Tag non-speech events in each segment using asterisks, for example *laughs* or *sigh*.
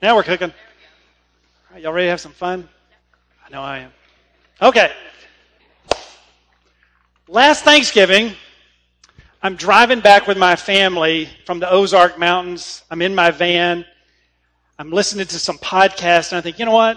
Now we're cooking. All right, y'all ready to have some fun? I know I am. Okay. Last Thanksgiving, I'm driving back with my family from the Ozark Mountains. I'm in my van. I'm listening to some podcast, and I think, you know what?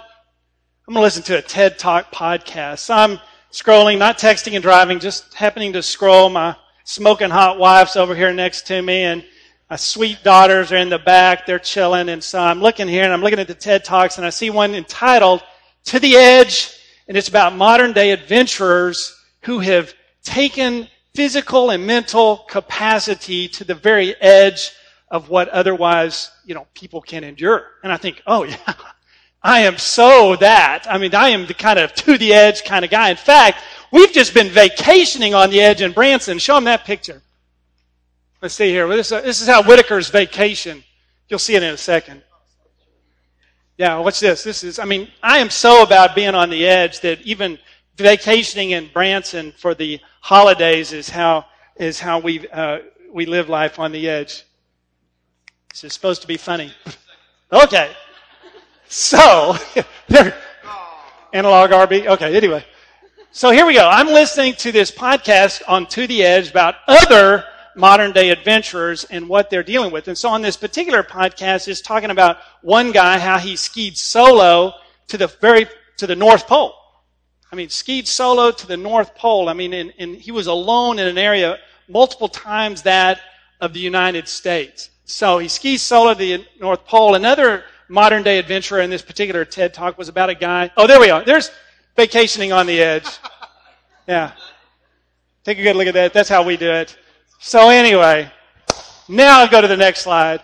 I'm going to listen to a TED Talk podcast. So I'm scrolling, not texting and driving, just happening to scroll. My smoking hot wife's over here next to me, and my sweet daughters are in the back. They're chilling. And so I'm looking here, and I'm looking at the TED Talks, and I see one entitled To the Edge, and it's about modern day adventurers who have taken physical and mental capacity to the very edge of what otherwise, you know, people can endure. And I think, oh *laughs* yeah, I am so that. I mean, I am the kind of to the edge kind of guy. In fact, we've just been vacationing on the edge in Branson. Show them that picture. Let's see here. This, this is how Whitaker's vacation. You'll see it in a second. Yeah, what's this? This is, I mean, I am so about being on the edge that even vacationing in Branson for the holidays is how, is how we, uh, we live life on the edge. This is supposed to be funny. Okay. So, *laughs* analog RB. Okay, anyway. So here we go. I'm listening to this podcast on To the Edge about other modern day adventurers and what they're dealing with. And so on this particular podcast is talking about one guy, how he skied solo to the very, to the North Pole. I mean, skied solo to the North Pole. I mean, and, and he was alone in an area multiple times that of the United States. So he skis solo to the North Pole. Another modern day adventurer in this particular TED talk was about a guy. Oh, there we are. There's vacationing on the edge. *laughs* Yeah. Take a good look at that. That's how we do it. So anyway, now I'll go to the next slide.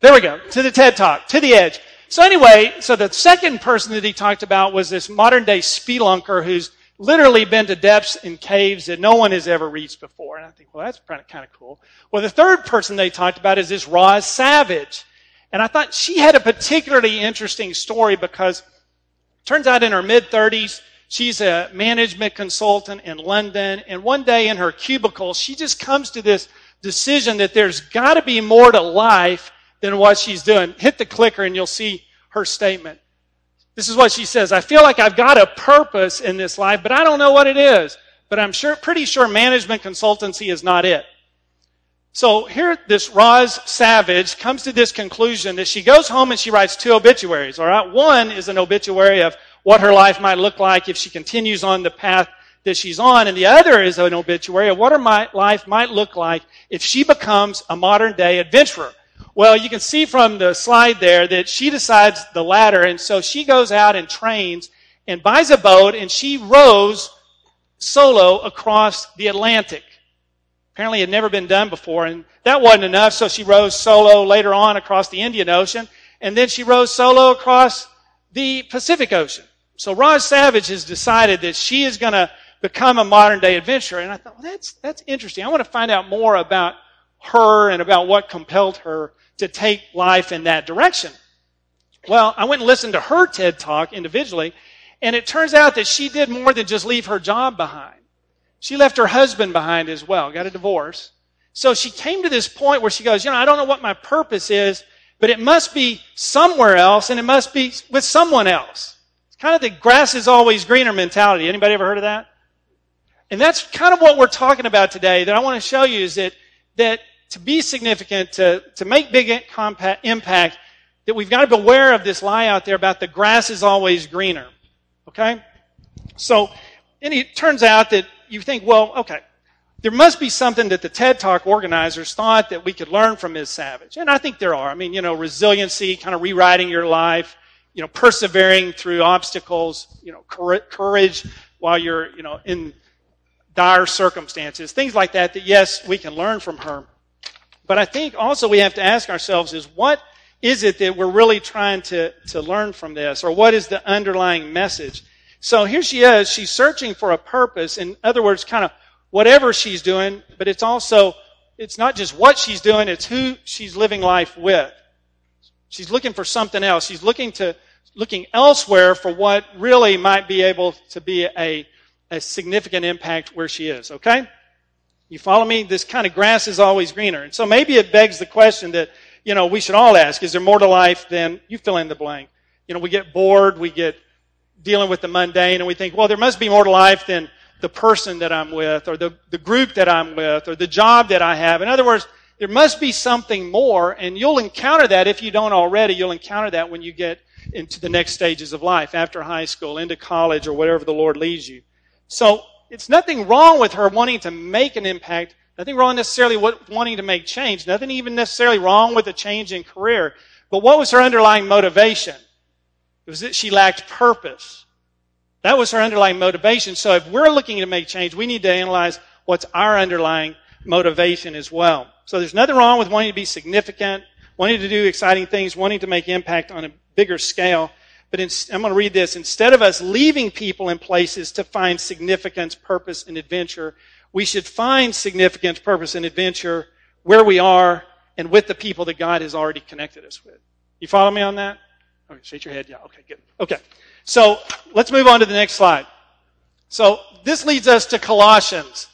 There we go. To the TED talk. To the edge. So anyway, so the second person that he talked about was this modern day spelunker who's literally been to depths in caves that no one has ever reached before. And I think, well, that's kind of cool. Well, the third person they talked about is this Roz Savage. And I thought she had a particularly interesting story because turns out in her mid 30s, she's a management consultant in London. And one day in her cubicle, she just comes to this decision that there's got to be more to life than what she's doing. Hit the clicker and you'll see her statement. This is what she says. I feel like I've got a purpose in this life, but I don't know what it is. But I'm sure, pretty sure management consultancy is not it. So here, this Roz Savage comes to this conclusion that she goes home and she writes two obituaries, alright? One is an obituary of what her life might look like if she continues on the path that she's on, and the other is an obituary of what her life might look like if she becomes a modern day adventurer. Well, you can see from the slide there that she decides the latter, and so she goes out and trains and buys a boat, and she rows solo across the Atlantic. Apparently, it had never been done before, and that wasn't enough, so she rows solo later on across the Indian Ocean, and then she rows solo across the Pacific Ocean. So Roz Savage has decided that she is going to become a modern day adventurer, and I thought, well, that's that's interesting. I want to find out more about her and about what compelled her to take life in that direction. Well, I went and listened to her TED talk individually, and it turns out that she did more than just leave her job behind. She left her husband behind as well, got a divorce. So she came to this point where she goes, you know, I don't know what my purpose is, but it must be somewhere else and it must be with someone else. It's kind of the grass is always greener mentality. Anybody ever heard of that? And that's kind of what we're talking about today that I want to show you is that, that to be significant, to, to make big impact, that we've got to be aware of this lie out there about the grass is always greener. Okay? So, and it turns out that you think, well, okay, there must be something that the TED Talk organizers thought that we could learn from Ms. Savage. And I think there are. I mean, you know, resiliency, kind of rewriting your life, you know, persevering through obstacles, you know, courage while you're, you know, in dire circumstances, things like that, that yes, we can learn from her. But I think also we have to ask ourselves is what is it that we're really trying to, to learn from this? Or what is the underlying message? So here she is. She's searching for a purpose. In other words, kind of whatever she's doing, but it's also, it's not just what she's doing, it's who she's living life with. She's looking for something else. She's looking to, looking elsewhere for what really might be able to be a, a significant impact where she is. Okay? You follow me? This kind of grass is always greener. And so maybe it begs the question that, you know, we should all ask, is there more to life than you fill in the blank? You know, we get bored, we get dealing with the mundane, and we think, well, there must be more to life than the person that I'm with, or the, the group that I'm with, or the job that I have. In other words, there must be something more, and you'll encounter that if you don't already. You'll encounter that when you get into the next stages of life, after high school, into college, or whatever the Lord leads you. So, it's nothing wrong with her wanting to make an impact Nothing wrong necessarily with wanting to make change. Nothing even necessarily wrong with a change in career. But what was her underlying motivation? It was that she lacked purpose. That was her underlying motivation. So if we're looking to make change, we need to analyze what's our underlying motivation as well. So there's nothing wrong with wanting to be significant, wanting to do exciting things, wanting to make impact on a bigger scale. But in, I'm going to read this. Instead of us leaving people in places to find significance, purpose, and adventure, we should find significance, purpose, and adventure where we are and with the people that God has already connected us with. You follow me on that? Okay, shake your head. Yeah, okay, good. Okay. So let's move on to the next slide. So this leads us to Colossians.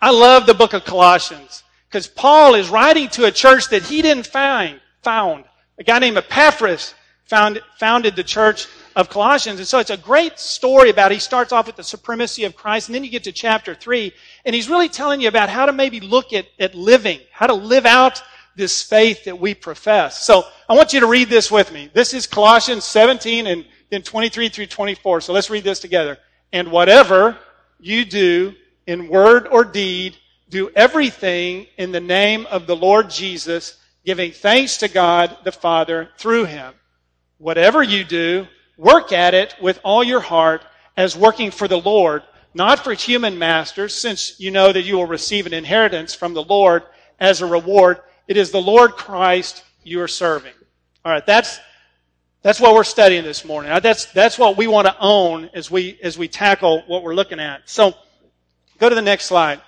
I love the book of Colossians because Paul is writing to a church that he didn't find, found. A guy named Epaphras found, founded the church of Colossians. And so it's a great story about, he starts off with the supremacy of Christ, and then you get to chapter 3, and he's really telling you about how to maybe look at, at living, how to live out this faith that we profess. So I want you to read this with me. This is Colossians 17 and then 23 through 24. So let's read this together. And whatever you do in word or deed, do everything in the name of the Lord Jesus, giving thanks to God the Father through him. Whatever you do, Work at it with all your heart as working for the Lord, not for human masters, since you know that you will receive an inheritance from the Lord as a reward. It is the Lord Christ you are serving. All right, that's that's what we're studying this morning. That's that's what we want to own as we as we tackle what we're looking at. So, go to the next slide.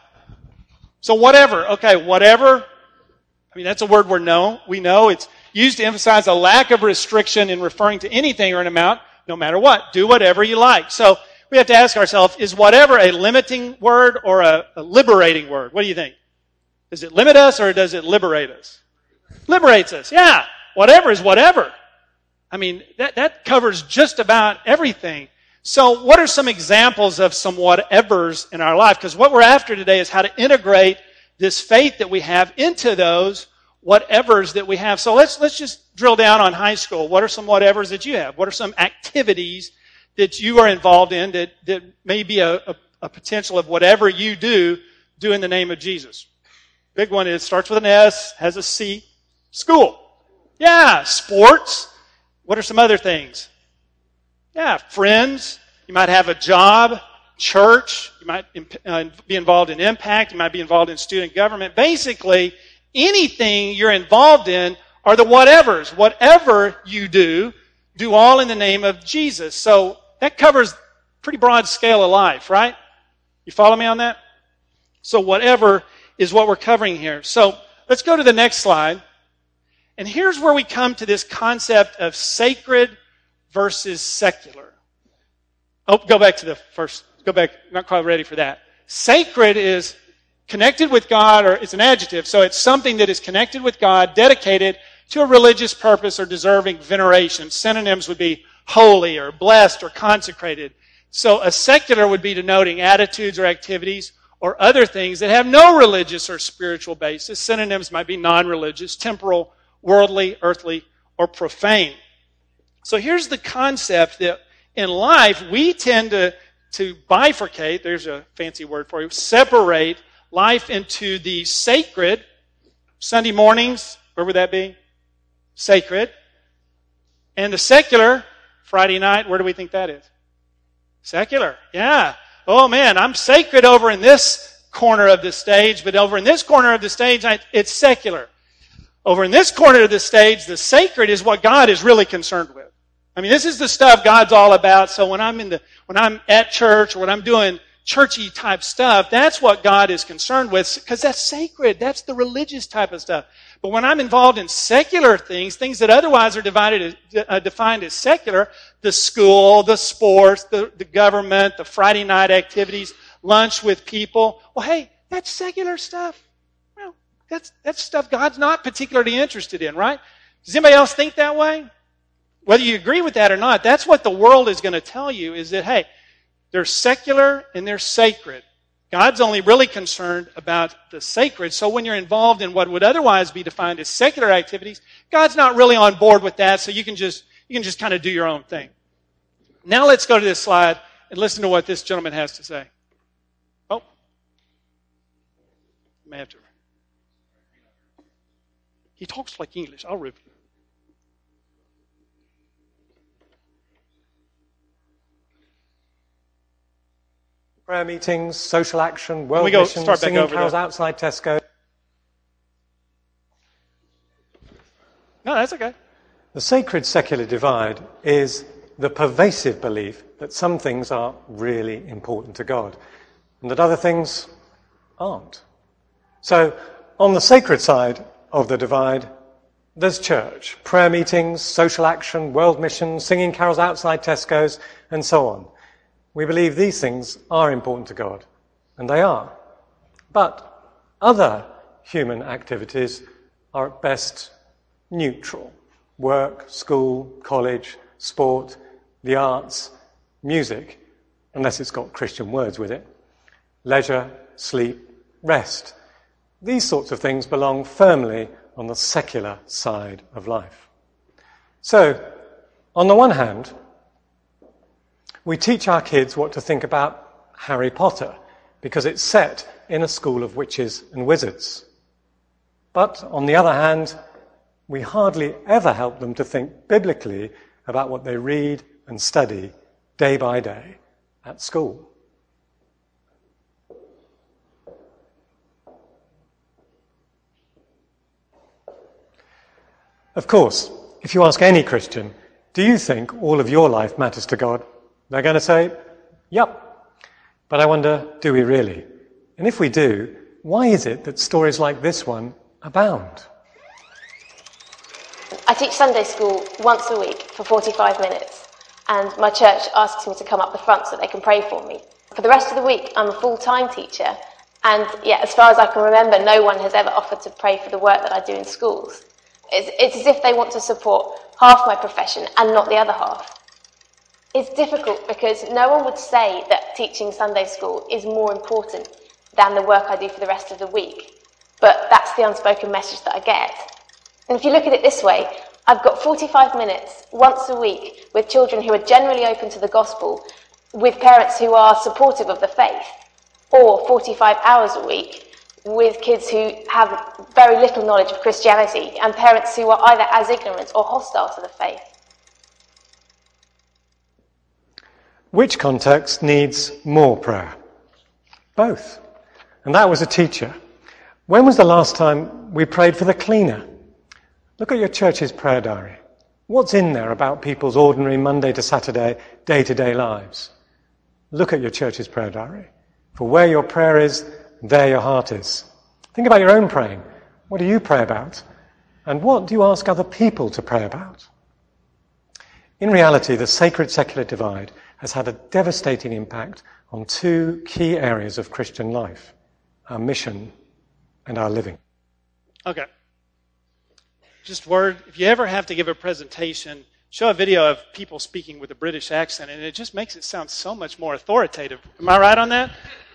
So whatever, okay, whatever. I mean, that's a word we know. We know it's used to emphasize a lack of restriction in referring to anything or an amount, no matter what. Do whatever you like. So we have to ask ourselves, is whatever a limiting word or a, a liberating word? What do you think? Does it limit us or does it liberate us? Liberates us. Yeah. Whatever is whatever. I mean, that, that covers just about everything. So what are some examples of some whatevers in our life? Because what we're after today is how to integrate this faith that we have into those whatevers that we have. So let's, let's just drill down on high school. What are some whatevers that you have? What are some activities that you are involved in that, that may be a, a, a potential of whatever you do, do in the name of Jesus? Big one is, starts with an S, has a C. School. Yeah, sports. What are some other things? Yeah, friends. You might have a job, church. You might uh, be involved in impact. You might be involved in student government. Basically, anything you're involved in are the whatevers. Whatever you do, do all in the name of Jesus. So that covers pretty broad scale of life, right? You follow me on that? So whatever is what we're covering here. So let's go to the next slide. And here's where we come to this concept of sacred versus secular. Oh, go back to the first. Go back. Not quite ready for that. Sacred is connected with God, or it's an adjective, so it's something that is connected with God, dedicated to a religious purpose or deserving veneration. Synonyms would be holy or blessed or consecrated. So a secular would be denoting attitudes or activities or other things that have no religious or spiritual basis. Synonyms might be non-religious, temporal, worldly, earthly, or profane. So here's the concept that in life we tend to, to bifurcate, there's a fancy word for you, separate life into the sacred. Sunday mornings, where would that be? Sacred. And the secular, Friday night, where do we think that is? Secular. Yeah. Oh man, I'm sacred over in this corner of the stage, but over in this corner of the stage, it's secular. Over in this corner of the stage, the sacred is what God is really concerned with. I mean, this is the stuff God's all about. So when I'm in the, when I'm at church or when I'm doing churchy type stuff, that's what God is concerned with because that's sacred. That's the religious type of stuff. But when I'm involved in secular things, things that otherwise are divided, uh, defined as secular, the school, the sports, the, the government, the Friday night activities, lunch with people, well, hey, that's secular stuff. Well, That's, that's stuff God's not particularly interested in, right? Does anybody else think that way? Whether you agree with that or not, that's what the world is going to tell you is that, hey, they're secular and they're sacred. God's only really concerned about the sacred. So when you're involved in what would otherwise be defined as secular activities, God's not really on board with that, so you can just, you can just kind of do your own thing. Now let's go to this slide and listen to what this gentleman has to say. Oh. May have to. He talks like English. I'll read. Prayer meetings, social action, world we go, missions, start singing carols there. outside Tesco. No, that's okay. The sacred secular divide is the pervasive belief that some things are really important to God and that other things aren't. So, on the sacred side of the divide, there's church, prayer meetings, social action, world missions, singing carols outside Tesco's, and so on. We believe these things are important to God, and they are. But other human activities are at best neutral. Work, school, college, sport, the arts, music, unless it's got Christian words with it, leisure, sleep, rest. These sorts of things belong firmly on the secular side of life. So, on the one hand, we teach our kids what to think about Harry Potter because it's set in a school of witches and wizards. But on the other hand, we hardly ever help them to think biblically about what they read and study day by day at school. Of course, if you ask any Christian, do you think all of your life matters to God? They're going to say, yep. But I wonder, do we really? And if we do, why is it that stories like this one abound? I teach Sunday school once a week for 45 minutes, and my church asks me to come up the front so they can pray for me. For the rest of the week, I'm a full time teacher, and yeah, as far as I can remember, no one has ever offered to pray for the work that I do in schools. It's, it's as if they want to support half my profession and not the other half. It's difficult because no one would say that teaching Sunday school is more important than the work I do for the rest of the week. But that's the unspoken message that I get. And if you look at it this way, I've got 45 minutes once a week with children who are generally open to the gospel, with parents who are supportive of the faith, or 45 hours a week with kids who have very little knowledge of Christianity and parents who are either as ignorant or hostile to the faith. Which context needs more prayer? Both. And that was a teacher. When was the last time we prayed for the cleaner? Look at your church's prayer diary. What's in there about people's ordinary Monday to Saturday, day to day lives? Look at your church's prayer diary. For where your prayer is, there your heart is. Think about your own praying. What do you pray about? And what do you ask other people to pray about? In reality, the sacred secular divide has had a devastating impact on two key areas of Christian life our mission and our living. Okay. Just word if you ever have to give a presentation, show a video of people speaking with a British accent, and it just makes it sound so much more authoritative. Am I right on that?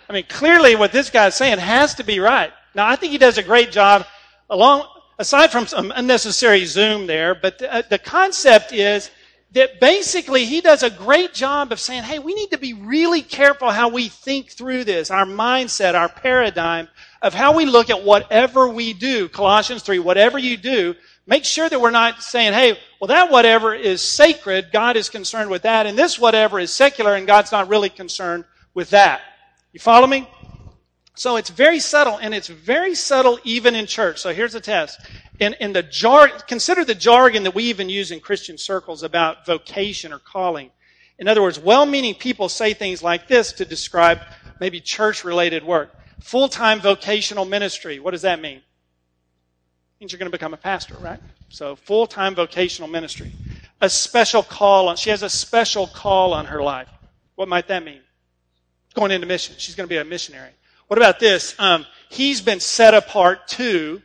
I mean, clearly what this guy's saying has to be right. Now, I think he does a great job along, aside from some unnecessary zoom there, but the, uh, the concept is that basically he does a great job of saying, hey, we need to be really careful how we think through this, our mindset, our paradigm of how we look at whatever we do. Colossians 3, whatever you do, make sure that we're not saying, hey, well, that whatever is sacred, God is concerned with that, and this whatever is secular, and God's not really concerned with that. You follow me? So it's very subtle, and it's very subtle even in church. So here's a test in, in the jar, consider the jargon that we even use in Christian circles about vocation or calling. In other words, well-meaning people say things like this to describe maybe church-related work. Full-time vocational ministry. What does that mean? It means you're going to become a pastor, right? So full-time vocational ministry. A special call on, she has a special call on her life. What might that mean? Going into mission. She's going to be a missionary. What about this? Um, he's been set apart to,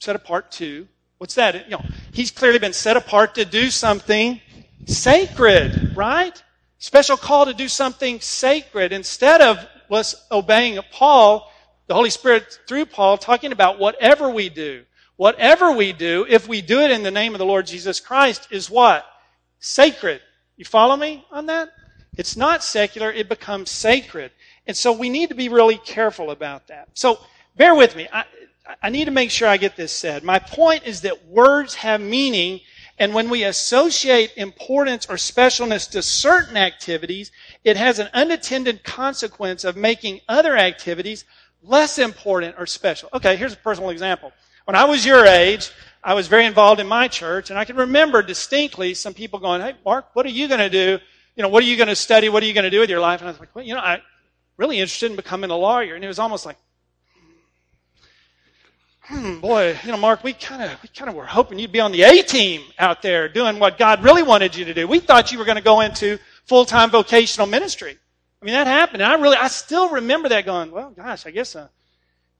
set apart to, what's that? You know, he's clearly been set apart to do something sacred, right? Special call to do something sacred instead of us obeying Paul, the Holy Spirit through Paul talking about whatever we do. Whatever we do, if we do it in the name of the Lord Jesus Christ, is what? Sacred. You follow me on that? It's not secular, it becomes sacred. And so we need to be really careful about that. So bear with me. I, I need to make sure I get this said. My point is that words have meaning, and when we associate importance or specialness to certain activities, it has an unintended consequence of making other activities less important or special. Okay, here's a personal example. When I was your age, I was very involved in my church, and I can remember distinctly some people going, Hey, Mark, what are you going to do? You know, what are you going to study? What are you going to do with your life? And I was like, Well, you know, I'm really interested in becoming a lawyer. And it was almost like, Hmm, boy, you know, Mark, we kind of, we kind of were hoping you'd be on the A team out there doing what God really wanted you to do. We thought you were going to go into full-time vocational ministry. I mean, that happened. And I really, I still remember that going, well, gosh, I guess, uh,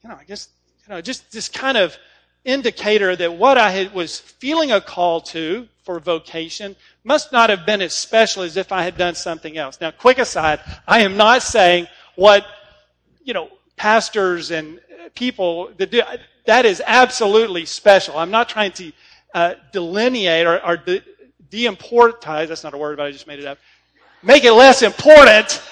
you know, I guess, you know, just this kind of, indicator that what I had, was feeling a call to for vocation must not have been as special as if I had done something else. Now, quick aside, I am not saying what, you know, pastors and people that do, that is absolutely special. I'm not trying to uh, delineate or, or de- de-importantize, that's not a word, but I just made it up, make it less important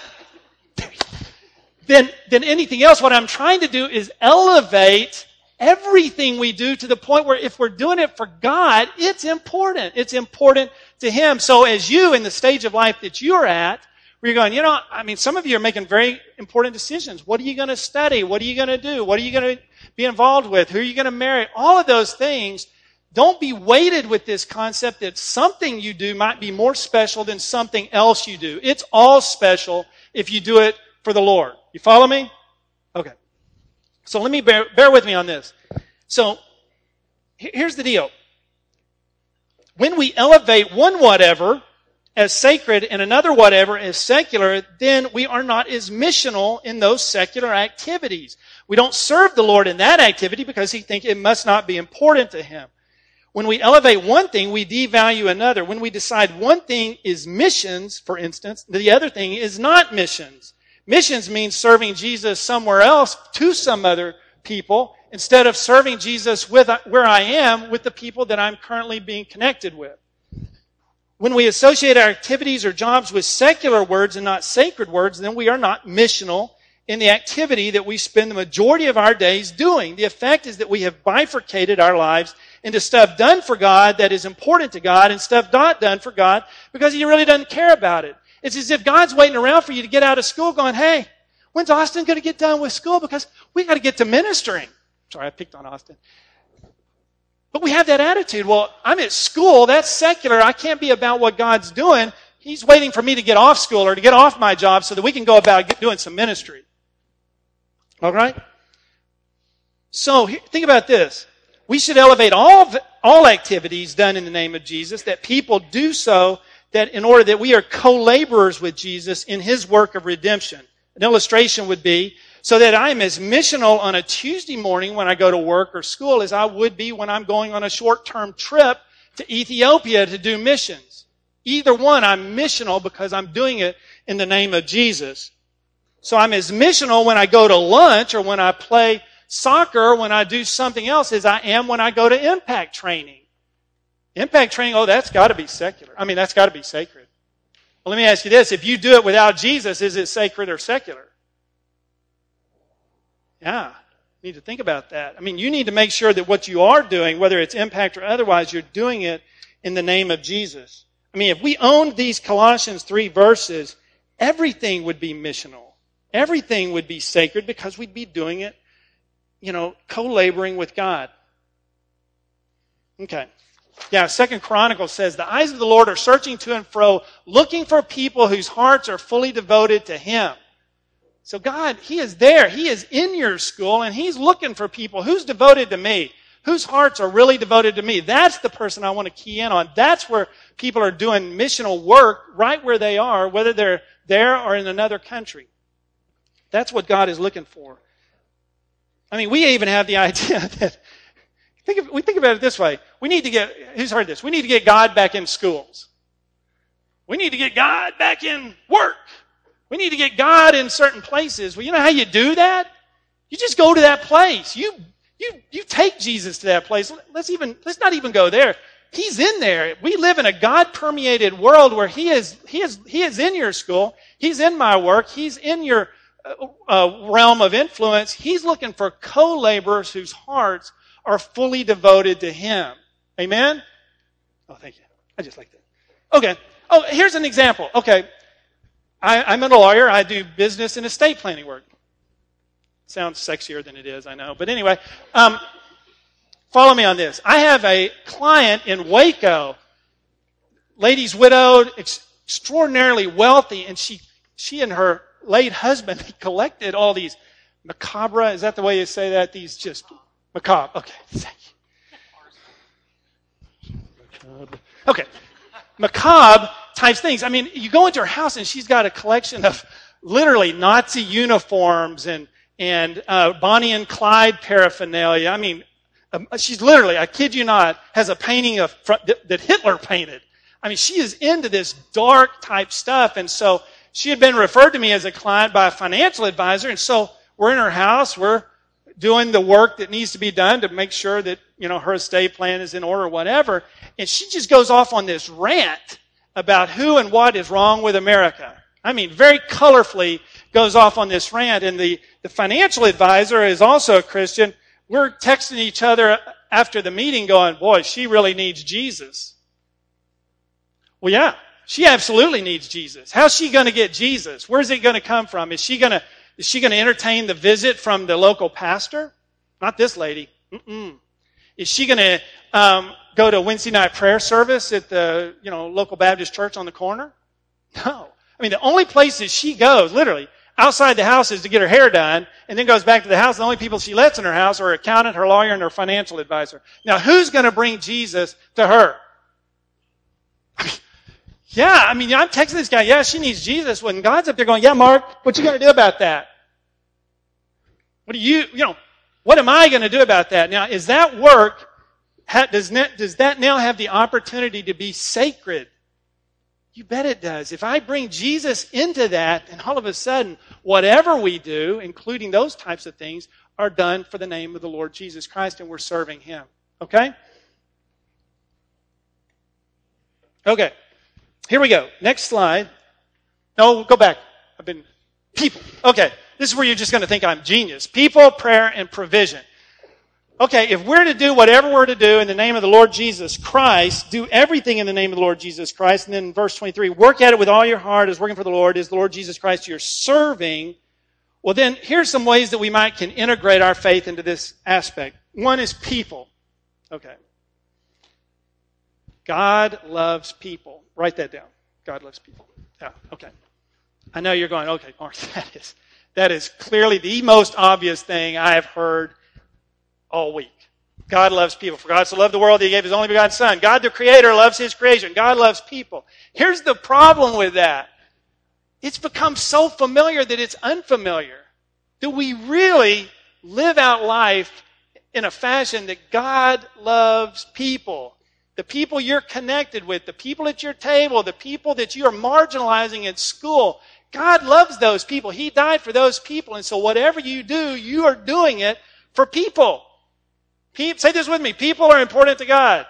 than, than anything else. What I'm trying to do is elevate everything we do to the point where if we're doing it for God, it's important. It's important to Him. So as you, in the stage of life that you're at, where you're going, you know, I mean, some of you are making very important decisions. What are you going to study? What are you going to do? What are you going to be involved with? Who are you going to marry? All of those things. Don't be weighted with this concept that something you do might be more special than something else you do. It's all special if you do it for the Lord. You follow me? Okay. So let me bear, bear with me on this. So here's the deal. When we elevate one whatever as sacred and another whatever as secular, then we are not as missional in those secular activities. We don't serve the Lord in that activity because he think it must not be important to him. When we elevate one thing, we devalue another. When we decide one thing is missions, for instance, the other thing is not missions. Missions means serving Jesus somewhere else to some other people instead of serving Jesus with where I am with the people that I'm currently being connected with. When we associate our activities or jobs with secular words and not sacred words, then we are not missional in the activity that we spend the majority of our days doing. The effect is that we have bifurcated our lives into stuff done for God that is important to God and stuff not done for God because He really doesn't care about it. It's as if God's waiting around for you to get out of school going, hey, when's Austin going to get done with school? Because we got to get to ministering. Sorry, I picked on Austin. But we have that attitude. Well, I'm at school. That's secular. I can't be about what God's doing. He's waiting for me to get off school or to get off my job so that we can go about doing some ministry. All right? So think about this. We should elevate all, all activities done in the name of Jesus, that people do so that in order that we are co-laborers with Jesus in his work of redemption. An illustration would be so that I'm as missional on a Tuesday morning when I go to work or school as I would be when I'm going on a short-term trip to Ethiopia to do missions. Either one, I'm missional because I'm doing it in the name of Jesus. So I'm as missional when I go to lunch or when I play soccer when I do something else as I am when I go to impact training. Impact training, oh, that's got to be secular. I mean, that's got to be sacred. Well, let me ask you this. If you do it without Jesus, is it sacred or secular? Yeah. Need to think about that. I mean, you need to make sure that what you are doing, whether it's impact or otherwise, you're doing it in the name of Jesus. I mean, if we owned these Colossians 3 verses, everything would be missional. Everything would be sacred because we'd be doing it, you know, co-laboring with God. Okay. Yeah, Second Chronicles says, the eyes of the Lord are searching to and fro, looking for people whose hearts are fully devoted to Him. So God, He is there. He is in your school and He's looking for people. Who's devoted to me? Whose hearts are really devoted to me? That's the person I want to key in on. That's where people are doing missional work right where they are, whether they're there or in another country. That's what God is looking for. I mean, we even have the *laughs* idea that think of, we think about it this way. We need to get who's heard this? We need to get God back in schools. We need to get God back in work. We need to get God in certain places. Well, you know how you do that? You just go to that place. You you you take Jesus to that place. Let's even let's not even go there. He's in there. We live in a God permeated world where He is, He is, He is in your school. He's in my work. He's in your uh, uh, realm of influence. He's looking for co-laborers whose hearts are fully devoted to Him. Amen? Oh, thank you. I just like that. Okay. Oh, here's an example. Okay. I, am a lawyer. I do business and estate planning work. Sounds sexier than it is, I know. But anyway, um, Follow me on this. I have a client in Waco, lady's widowed, extraordinarily wealthy, and she, she and her late husband *laughs* collected all these macabre, is that the way you say that? These just macabre. Okay, *laughs* thank you. Okay. Macabre types things. I mean, you go into her house and she's got a collection of literally Nazi uniforms and, and uh, Bonnie and Clyde paraphernalia. I mean, um, she's literally, I kid you not, has a painting of that Hitler painted. I mean, she is into this dark type stuff. And so she had been referred to me as a client by a financial advisor. And so we're in her house. We're doing the work that needs to be done to make sure that, you know, her estate plan is in order or whatever. And she just goes off on this rant about who and what is wrong with America. I mean, very colorfully goes off on this rant. And the, the financial advisor is also a Christian we're texting each other after the meeting going, boy, she really needs Jesus. Well, yeah, she absolutely needs Jesus. How's she going to get Jesus? Where's it going to come from? Is she going to, is she going to entertain the visit from the local pastor? Not this lady. Mm-mm. Is she going to um, go to Wednesday night prayer service at the you know local Baptist church on the corner? No. I mean, the only places she goes, literally, outside the house is to get her hair done, and then goes back to the house. The only people she lets in her house are her accountant, her lawyer, and her financial advisor. Now, who's going to bring Jesus to her? *laughs* yeah, I mean, I'm texting this guy. Yeah, she needs Jesus. When God's up there going, yeah, Mark, what you going to do about that? What do you, you know, what am I going to do about that? Now, is that work, does, does that now have the opportunity to be sacred? You bet it does. If I bring Jesus into that, and all of a sudden, whatever we do, including those types of things, are done for the name of the Lord Jesus Christ, and we're serving Him. Okay? Okay. Here we go. Next slide. No, go back. I've been. People. Okay. This is where you're just going to think I'm genius. People, prayer, and provision okay, if we're to do whatever we're to do in the name of the Lord Jesus Christ, do everything in the name of the Lord Jesus Christ. And then verse 23, work at it with all your heart as working for the Lord, is the Lord Jesus Christ you're serving. Well, then here's some ways that we might can integrate our faith into this aspect. One is people. Okay. God loves people. Write that down. God loves people. Yeah, okay. I know you're going, okay, Mark, *laughs* that is, that is clearly the most obvious thing I have heard all week. God loves people. For God so loved the world that he gave his only begotten son. God the creator loves his creation. God loves people. Here's the problem with that. It's become so familiar that it's unfamiliar. Do we really live out life in a fashion that God loves people? The people you're connected with, the people at your table, the people that you are marginalizing at school. God loves those people. He died for those people. And so whatever you do, you are doing it for people. Say this with me. People are important to God.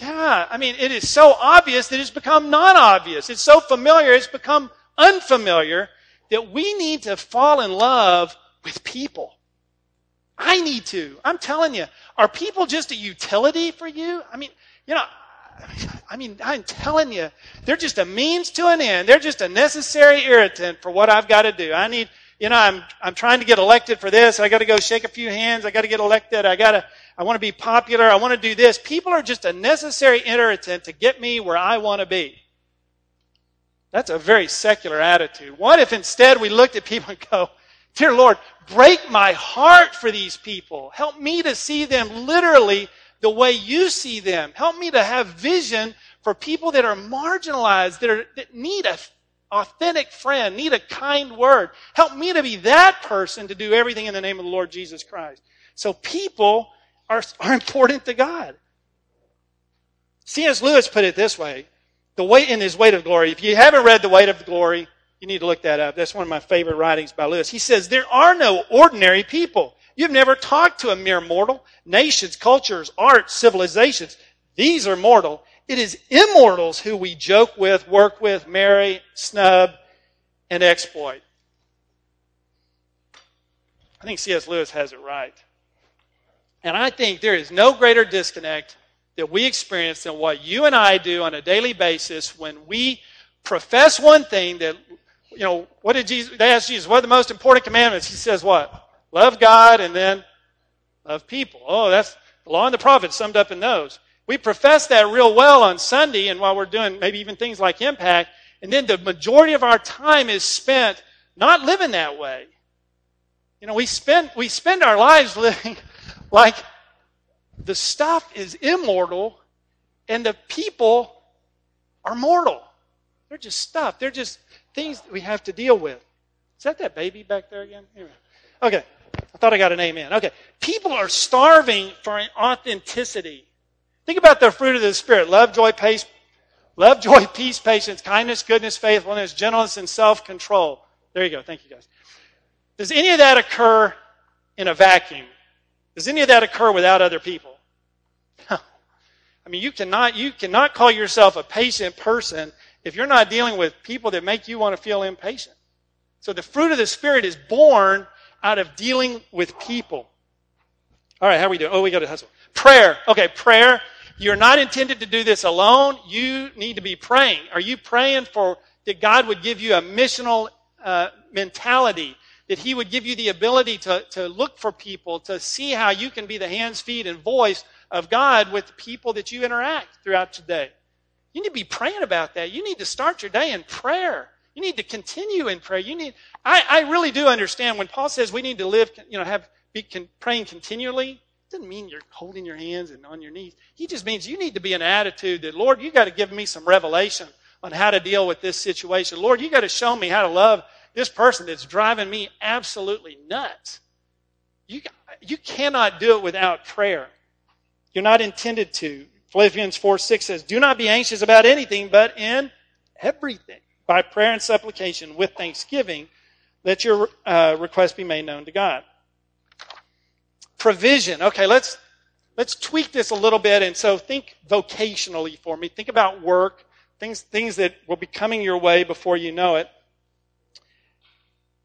Yeah, I mean, it is so obvious that it's become non-obvious. It's so familiar, it's become unfamiliar that we need to fall in love with people. I need to. I'm telling you. Are people just a utility for you? I mean, you know, I mean, I'm telling you, they're just a means to an end. They're just a necessary irritant for what I've got to do. I need, you know, I'm, I'm trying to get elected for this. I got to go shake a few hands. I got to get elected. I got to, I want to be popular. I want to do this. People are just a necessary irritant to get me where I want to be. That's a very secular attitude. What if instead we looked at people and go, Dear Lord, break my heart for these people. Help me to see them literally the way you see them. Help me to have vision for people that are marginalized, that, are, that need a authentic friend, need a kind word. Help me to be that person to do everything in the name of the Lord Jesus Christ. So people are, are important to God. C.S. Lewis put it this way, the weight in his weight of glory. If you haven't read The Weight of Glory, you need to look that up. That's one of my favorite writings by Lewis. He says, there are no ordinary people. You've never talked to a mere mortal. Nations, cultures, arts, civilizations. These are mortal. It is immortals who we joke with, work with, marry, snub, and exploit. I think C.S. Lewis has it right. And I think there is no greater disconnect that we experience than what you and I do on a daily basis when we profess one thing that, you know, what did Jesus, they asked Jesus, what are the most important commandments? He says what? Love God and then love people. Oh, that's the law and the prophets summed up in those. We profess that real well on Sunday and while we're doing maybe even things like impact, and then the majority of our time is spent not living that way. You know, we spend, we spend our lives *laughs* living like the stuff is immortal and the people are mortal. They're just stuff. They're just things we have to deal with. Is that that baby back there again? Okay. I thought I got an amen. Okay. People are starving for authenticity. Think about the fruit of the Spirit. Love, joy, peace, love, joy, *laughs* peace, patience, kindness, goodness, faithfulness, gentleness, and self-control. There you go. Thank you guys. Does any of that occur in a vacuum? Does any of that occur without other people? No. *laughs* I mean, you cannot, you cannot call yourself a patient person if you're not dealing with people that make you want to feel impatient. So the fruit of the Spirit is born out of dealing with people. All right, how are we doing? Oh, we got to hustle. Prayer. Okay, prayer. You're not intended to do this alone. You need to be praying. Are you praying for that God would give you a missional uh, mentality? That He would give you the ability to, to look for people, to see how you can be the hands, feet, and voice of God with people that you interact throughout the day. You need to be praying about that. You need to start your day in prayer. You need to continue in prayer. You need, I, I really do understand when Paul says we need to live, you know, have, be con, praying continually. Doesn't mean you're holding your hands and on your knees. He just means you need to be in an attitude that, Lord, you got to give me some revelation on how to deal with this situation. Lord, you got to show me how to love this person that's driving me absolutely nuts. You, you cannot do it without prayer. You're not intended to. Philippians 4 6 says, Do not be anxious about anything, but in everything by prayer and supplication with thanksgiving, let your uh, request be made known to God. Provision. Okay, let's let's tweak this a little bit. And so think vocationally for me. Think about work, things things that will be coming your way before you know it.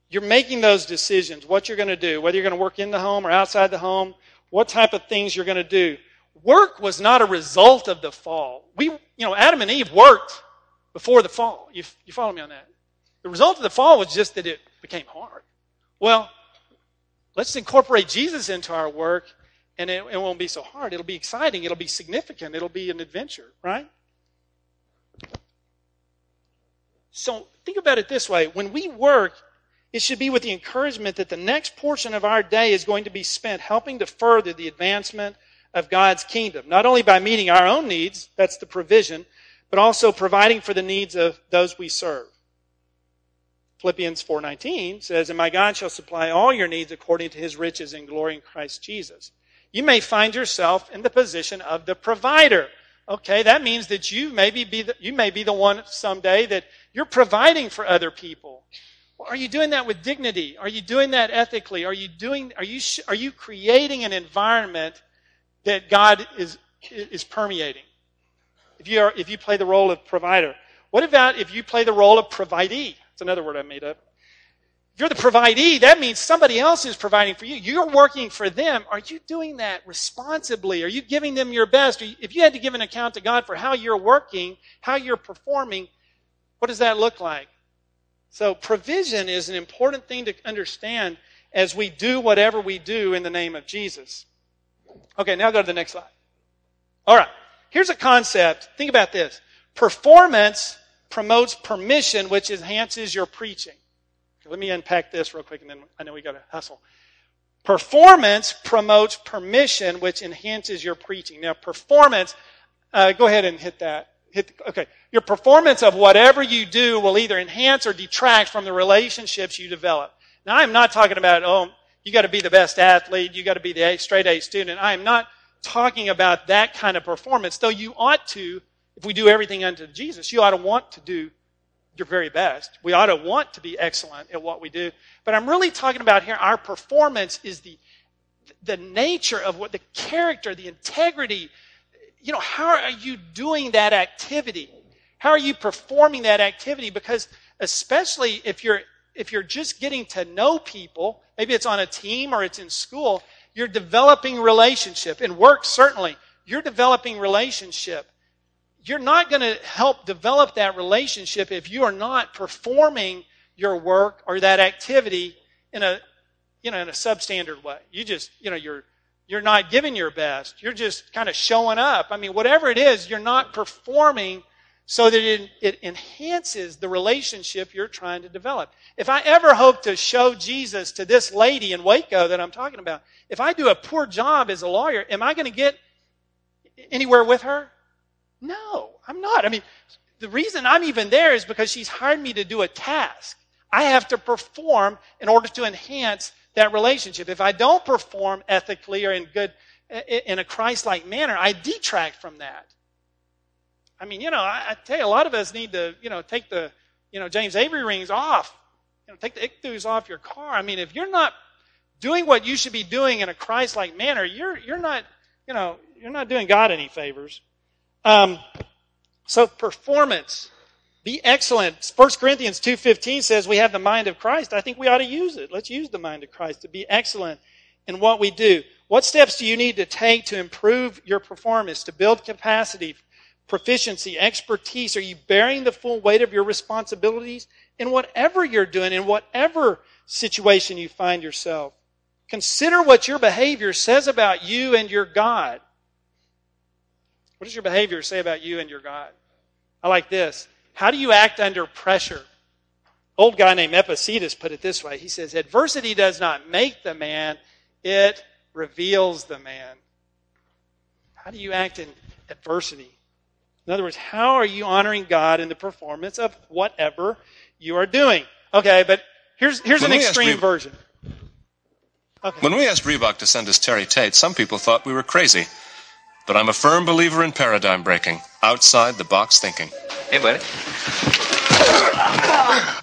You're making those decisions, what you're going to do, whether you're going to work in the home or outside the home, what type of things you're going to do. Work was not a result of the fall. We, you know, Adam and Eve worked before the fall. You, you follow me on that? The result of the fall was just that it became hard. Well, let's incorporate Jesus into our work and it, it won't be so hard. It'll be exciting. It'll be significant. It'll be an adventure, right? So think about it this way. When we work, it should be with the encouragement that the next portion of our day is going to be spent helping to further the advancement of God's kingdom. Not only by meeting our own needs, that's the provision, but also providing for the needs of those we serve. Philippians 4:19 says, "And my God shall supply all your needs according to his riches and glory in Christ Jesus." You may find yourself in the position of the provider. Okay, that means that you maybe be the, you may be the one someday that you're providing for other people. Are you doing that with dignity? Are you doing that ethically? Are you doing are you are you creating an environment that God is is permeating? if you, are, if you play the role of provider. What about if you play the role of providee? It's another word I made up. If you're the providee, that means somebody else is providing for you. You're working for them. Are you doing that responsibly? Are you giving them your best? If you had to give an account to God for how you're working, how you're performing, what does that look like? So provision is an important thing to understand as we do whatever we do in the name of Jesus. Okay, now go to the next slide. All right. Here's a concept. Think about this. Performance promotes permission, which enhances your preaching. Okay, let me unpack this real quick and then I know we got to hustle. Performance promotes permission, which enhances your preaching. Now, performance, uh, go ahead and hit that. hit the, okay. Your performance of whatever you do will either enhance or detract from the relationships you develop. Now, I'm not talking about, oh, you got to be the best athlete, you got to be the straight A student. I am not talking about that kind of performance, though you ought to, if we do everything unto Jesus, you ought to want to do your very best. We ought to want to be excellent at what we do. But I'm really talking about here, our performance is the, the nature of what the character, the integrity, you know, how are you doing that activity? How are you performing that activity? Because especially if you're if you're just getting to know people, maybe it's on a team or it's in school, you're developing relationship. In work, certainly, you're developing relationship. You're not going to help develop that relationship if you are not performing your work or that activity in a you know in a substandard way. You just you know you're you're not giving your best. You're just kind of showing up. I mean, whatever it is, you're not performing so that it, it, enhances the relationship you're trying to develop. If I ever hope to show Jesus to this lady in Waco that I'm talking about, if I do a poor job as a lawyer, am I going to get anywhere with her? No, I'm not. I mean, the reason I'm even there is because she's hired me to do a task. I have to perform in order to enhance that relationship. If I don't perform ethically or in good, in a Christ-like manner, I detract from that. I mean, you know, I, I, tell you, a lot of us need to, you know, take the, you know, James Avery rings off. You know, take the ichthus off your car. I mean, if you're not doing what you should be doing in a Christ-like manner, you're you're not, you know, you're not doing God any favors. Um, so performance. Be excellent. 1 Corinthians 2.15 says we have the mind of Christ. I think we ought to use it. Let's use the mind of Christ to be excellent in what we do. What steps do you need to take to improve your performance, to build capacity, proficiency, expertise? Are you bearing the full weight of your responsibilities in whatever you're doing, in whatever situation you find yourself? Consider what your behavior says about you and your God. What does your behavior say about you and your God? I like this. How do you act under pressure? Old guy named Epictetus put it this way. He says, Adversity does not make the man, it reveals the man. How do you act in adversity? In other words, how are you honoring God in the performance of whatever you are doing? Okay, but here's, here's an extreme Re- version. Okay. When we asked Reebok to send us Terry Tate, some people thought we were crazy. But I'm a firm believer in paradigm breaking, outside the box thinking. Hey, buddy.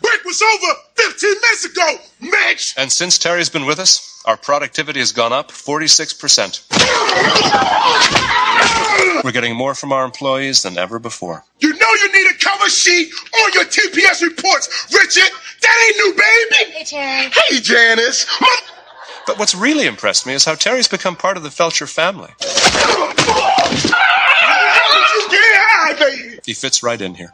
Break was over 15 minutes ago, Mitch! And since Terry's been with us, our productivity has gone up 46%. We're getting more from our employees than ever before. You know you need a cover sheet on your TPS reports, Richard! That ain't new, baby! Hey, Terry. Hey, Janice! But what's really impressed me is how Terry's become part of the Felcher family. He fits right in here.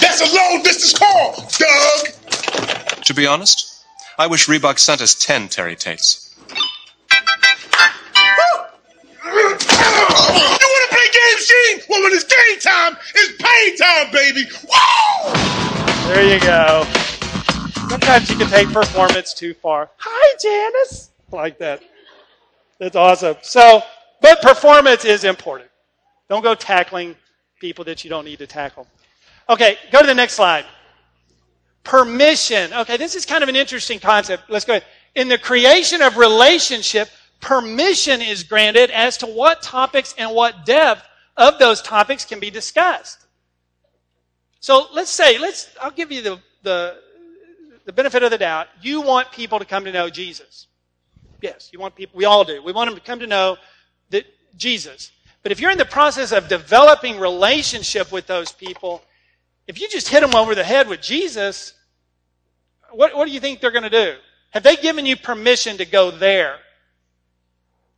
That's a long distance call, Doug. To be honest, I wish Reebok sent us 10 Terry Tates. You want to play games, Gene? Well, when it's game time, it's pain time, baby. Woo! There you go. Sometimes you can take performance too far. Hi, Janice. Like that. That's awesome. So, but performance is important. Don't go tackling people that you don't need to tackle. Okay, go to the next slide. Permission. Okay, this is kind of an interesting concept. Let's go ahead. In the creation of relationship, permission is granted as to what topics and what depth of those topics can be discussed. So let's say, let's, I'll give you the, the, the benefit of the doubt. You want people to come to know Jesus. Yes, you want people, we all do. We want them to come to know that Jesus. But if you're in the process of developing relationship with those people, if you just hit them over the head with Jesus, what, what do you think they're going to do? Have they given you permission to go there?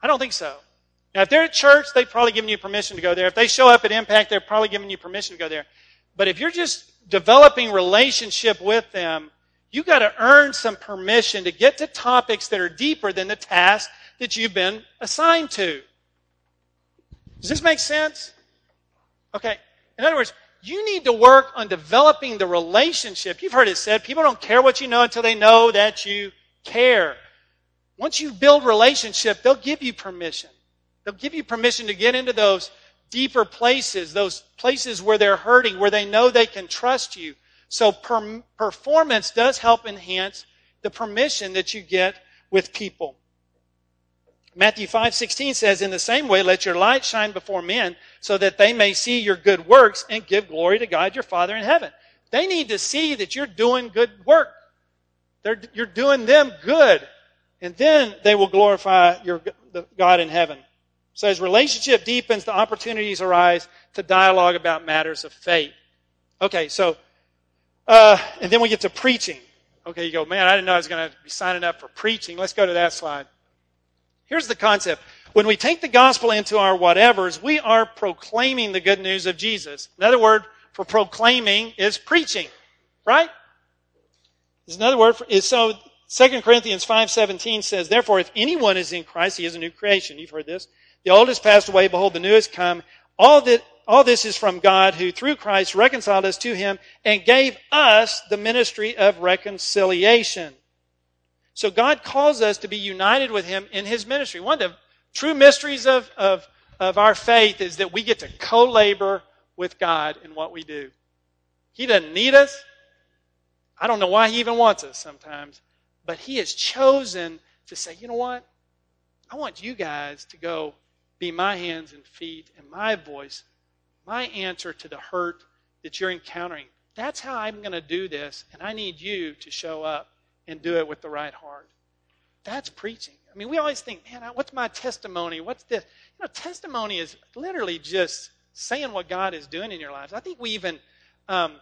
I don't think so. Now, if they're at church, they've probably given you permission to go there. If they show up at Impact, they're probably giving you permission to go there. But if you're just developing relationship with them, you got to earn some permission to get to topics that are deeper than the task that you've been assigned to. Does this make sense? Okay. In other words, you need to work on developing the relationship. You've heard it said, people don't care what you know until they know that you care. Once you build relationship, they'll give you permission. They'll give you permission to get into those deeper places, those places where they're hurting, where they know they can trust you. So per- performance does help enhance the permission that you get with people. Matthew 5:16 says in the same way let your light shine before men so that they may see your good works and give glory to God your Father in heaven. They need to see that you're doing good work. They're, you're doing them good. And then they will glorify your God in heaven. So as relationship deepens, the opportunities arise to dialogue about matters of faith. Okay, so uh, and then we get to preaching. Okay, you go, man, I didn't know I was going to be signing up for preaching. Let's go to that slide. Here's the concept. When we take the gospel into our whatevers, we are proclaiming the good news of Jesus. Another word for proclaiming is preaching, right? There's another word for, is so 2 Corinthians 5.17 says, Therefore, if anyone is in Christ, he is a new creation. You've heard this. The old has passed away, behold, the new has come. All that, all this is from God, who through Christ reconciled us to him and gave us the ministry of reconciliation. So God calls us to be united with him in his ministry. One of the true mysteries of, of, of our faith is that we get to co-labor with God in what we do. He doesn't need us. I don't know why he even wants us sometimes, but he has chosen to say, you know what? I want you guys to go be my hands and feet and my voice, my answer to the hurt that you're encountering. That's how I'm going to do this, and I need you to show up and do it with the right heart. That's preaching. I mean, we always think, man, what's my testimony? What's this? You know, testimony is literally just saying what God is doing in your lives. I think we even, um,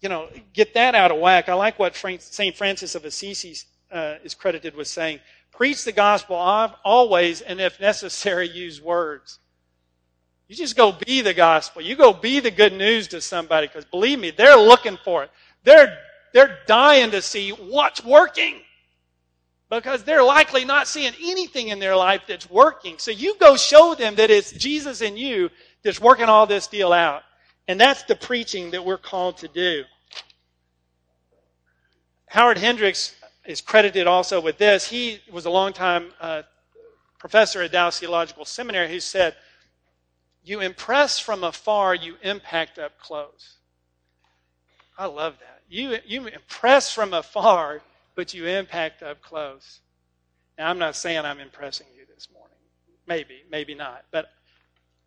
you know, get that out of whack. I like what St. Francis of Assisi uh, is credited with saying preach the gospel always, and if necessary, use words. You just go be the gospel. You go be the good news to somebody because believe me, they're looking for it. They're, they're dying to see what's working because they're likely not seeing anything in their life that's working. So you go show them that it's Jesus in you that's working all this deal out. And that's the preaching that we're called to do. Howard Hendricks is credited also with this. He was a longtime uh, professor at Dallas Theological Seminary who said, You impress from afar, you impact up close. I love that. You, you impress from afar, but you impact up close. Now, I'm not saying I'm impressing you this morning. Maybe, maybe not. But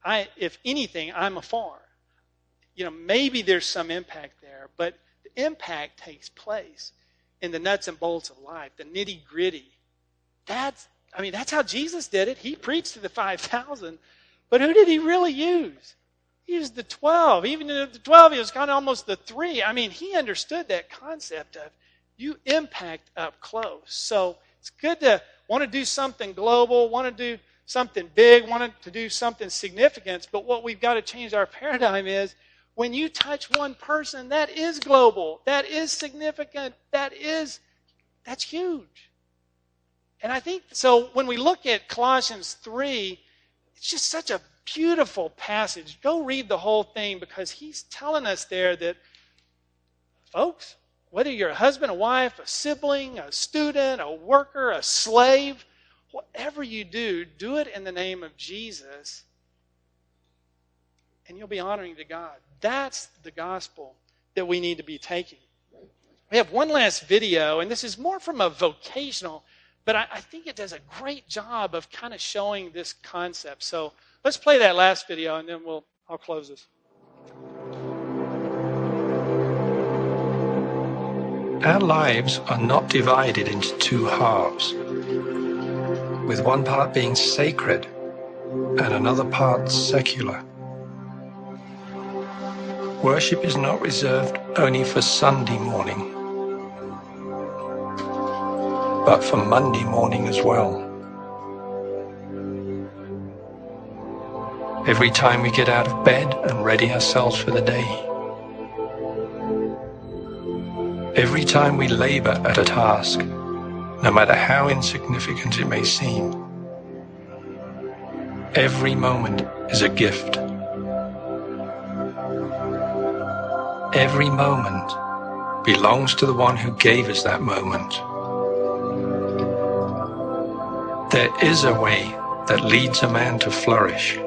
I, if anything, I'm afar. You know, maybe there's some impact there, but the impact takes place in the nuts and bolts of life, the nitty gritty. That's, I mean, that's how Jesus did it. He preached to the 5,000, but who did he really use? He used the 12. Even the 12, he was kind of almost the three. I mean, he understood that concept of you impact up close. So it's good to want to do something global, want to do something big, want to do something significant, but what we've got to change our paradigm is when you touch one person, that is global. That is significant. That is, that's huge. And I think, so when we look at Colossians 3, it's just such a beautiful passage. Go read the whole thing because he's telling us there that, folks, whether you're a husband, a wife, a sibling, a student, a worker, a slave, whatever you do, do it in the name of Jesus, and you'll be honoring to God. That's the gospel that we need to be taking. We have one last video, and this is more from a vocational, but I, I think it does a great job of kind of showing this concept. So let's play that last video, and then we'll I'll close this. Our lives are not divided into two halves, with one part being sacred and another part secular. Worship is not reserved only for Sunday morning, but for Monday morning as well. Every time we get out of bed and ready ourselves for the day. Every time we labor at a task, no matter how insignificant it may seem. Every moment is a gift. Every moment belongs to the one who gave us that moment. There is a way that leads a man to flourish.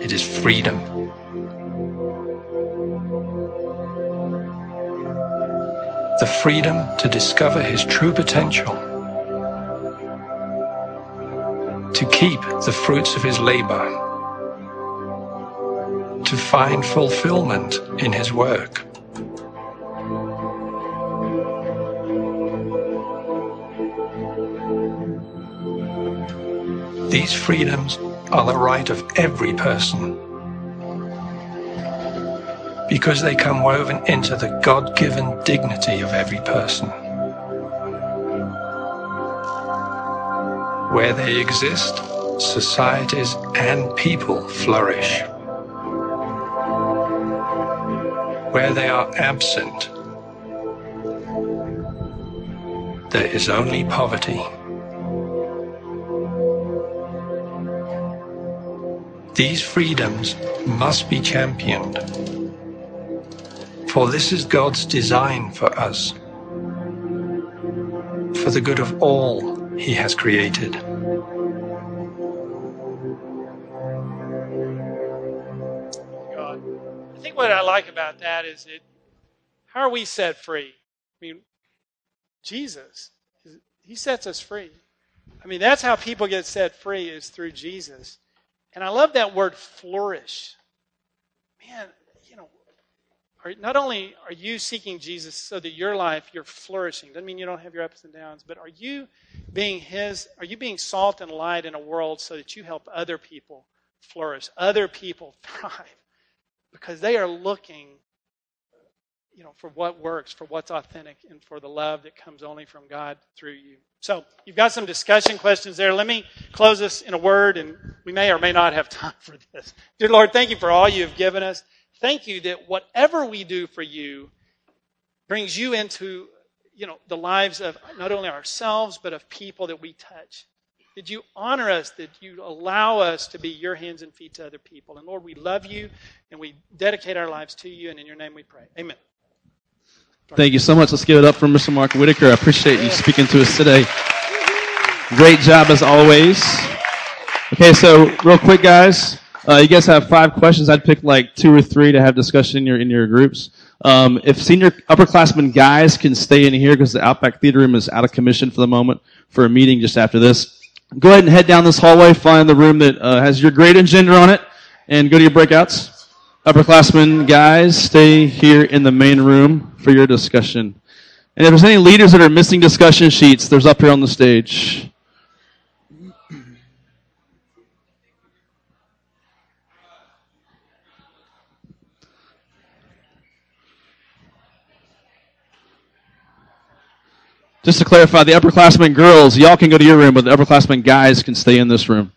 It is freedom. The freedom to discover his true potential, to keep the fruits of his labor, to find fulfillment in his work. These freedoms are the right of every person because they come woven into the God given dignity of every person. Where they exist, societies and people flourish. Where they are absent, there is only poverty. These freedoms must be championed. For this is God's design for us, for the good of all He has created. God. I think what I like about that is it. How are we set free? I mean, Jesus, He sets us free. I mean, that's how people get set free is through Jesus. And I love that word flourish. Man, you know, are, not only are you seeking Jesus so that your life, you're flourishing, doesn't mean you don't have your ups and downs, but are you being His, are you being salt and light in a world so that you help other people flourish, other people *laughs* thrive? Because they are looking you know, for what works, for what's authentic, and for the love that comes only from God through you. So you've got some discussion questions there. Let me close this in a word, and we may or may not have *laughs* time for this. Dear Lord, thank you for all you have given us. Thank you that whatever we do for you brings you into, you know, the lives of not only ourselves, but of people that we touch. Did you honor us? That you allow us to be your hands and feet to other people? And Lord, we love you and we dedicate our lives to you, and in your name we pray. Amen. Thank you so much. Let's give it up for Mr. Mark Whitaker. I appreciate you speaking to us today. Great job as always. Okay, so real quick, guys. Uh, you guys have five questions. I'd pick like two or three to have discussion in your in your groups. Um, if senior upperclassmen guys can stay in here because the Outback Theater Room is out of commission for the moment for a meeting just after this, go ahead and head down this hallway, find the room that uh, has your grade and gender on it, and go to your breakouts. Upperclassmen, guys, stay here in the main room for your discussion. And if there's any leaders that are missing discussion sheets, there's up here on the stage. Just to clarify, the upperclassmen girls, y'all can go to your room, but the upperclassmen guys can stay in this room.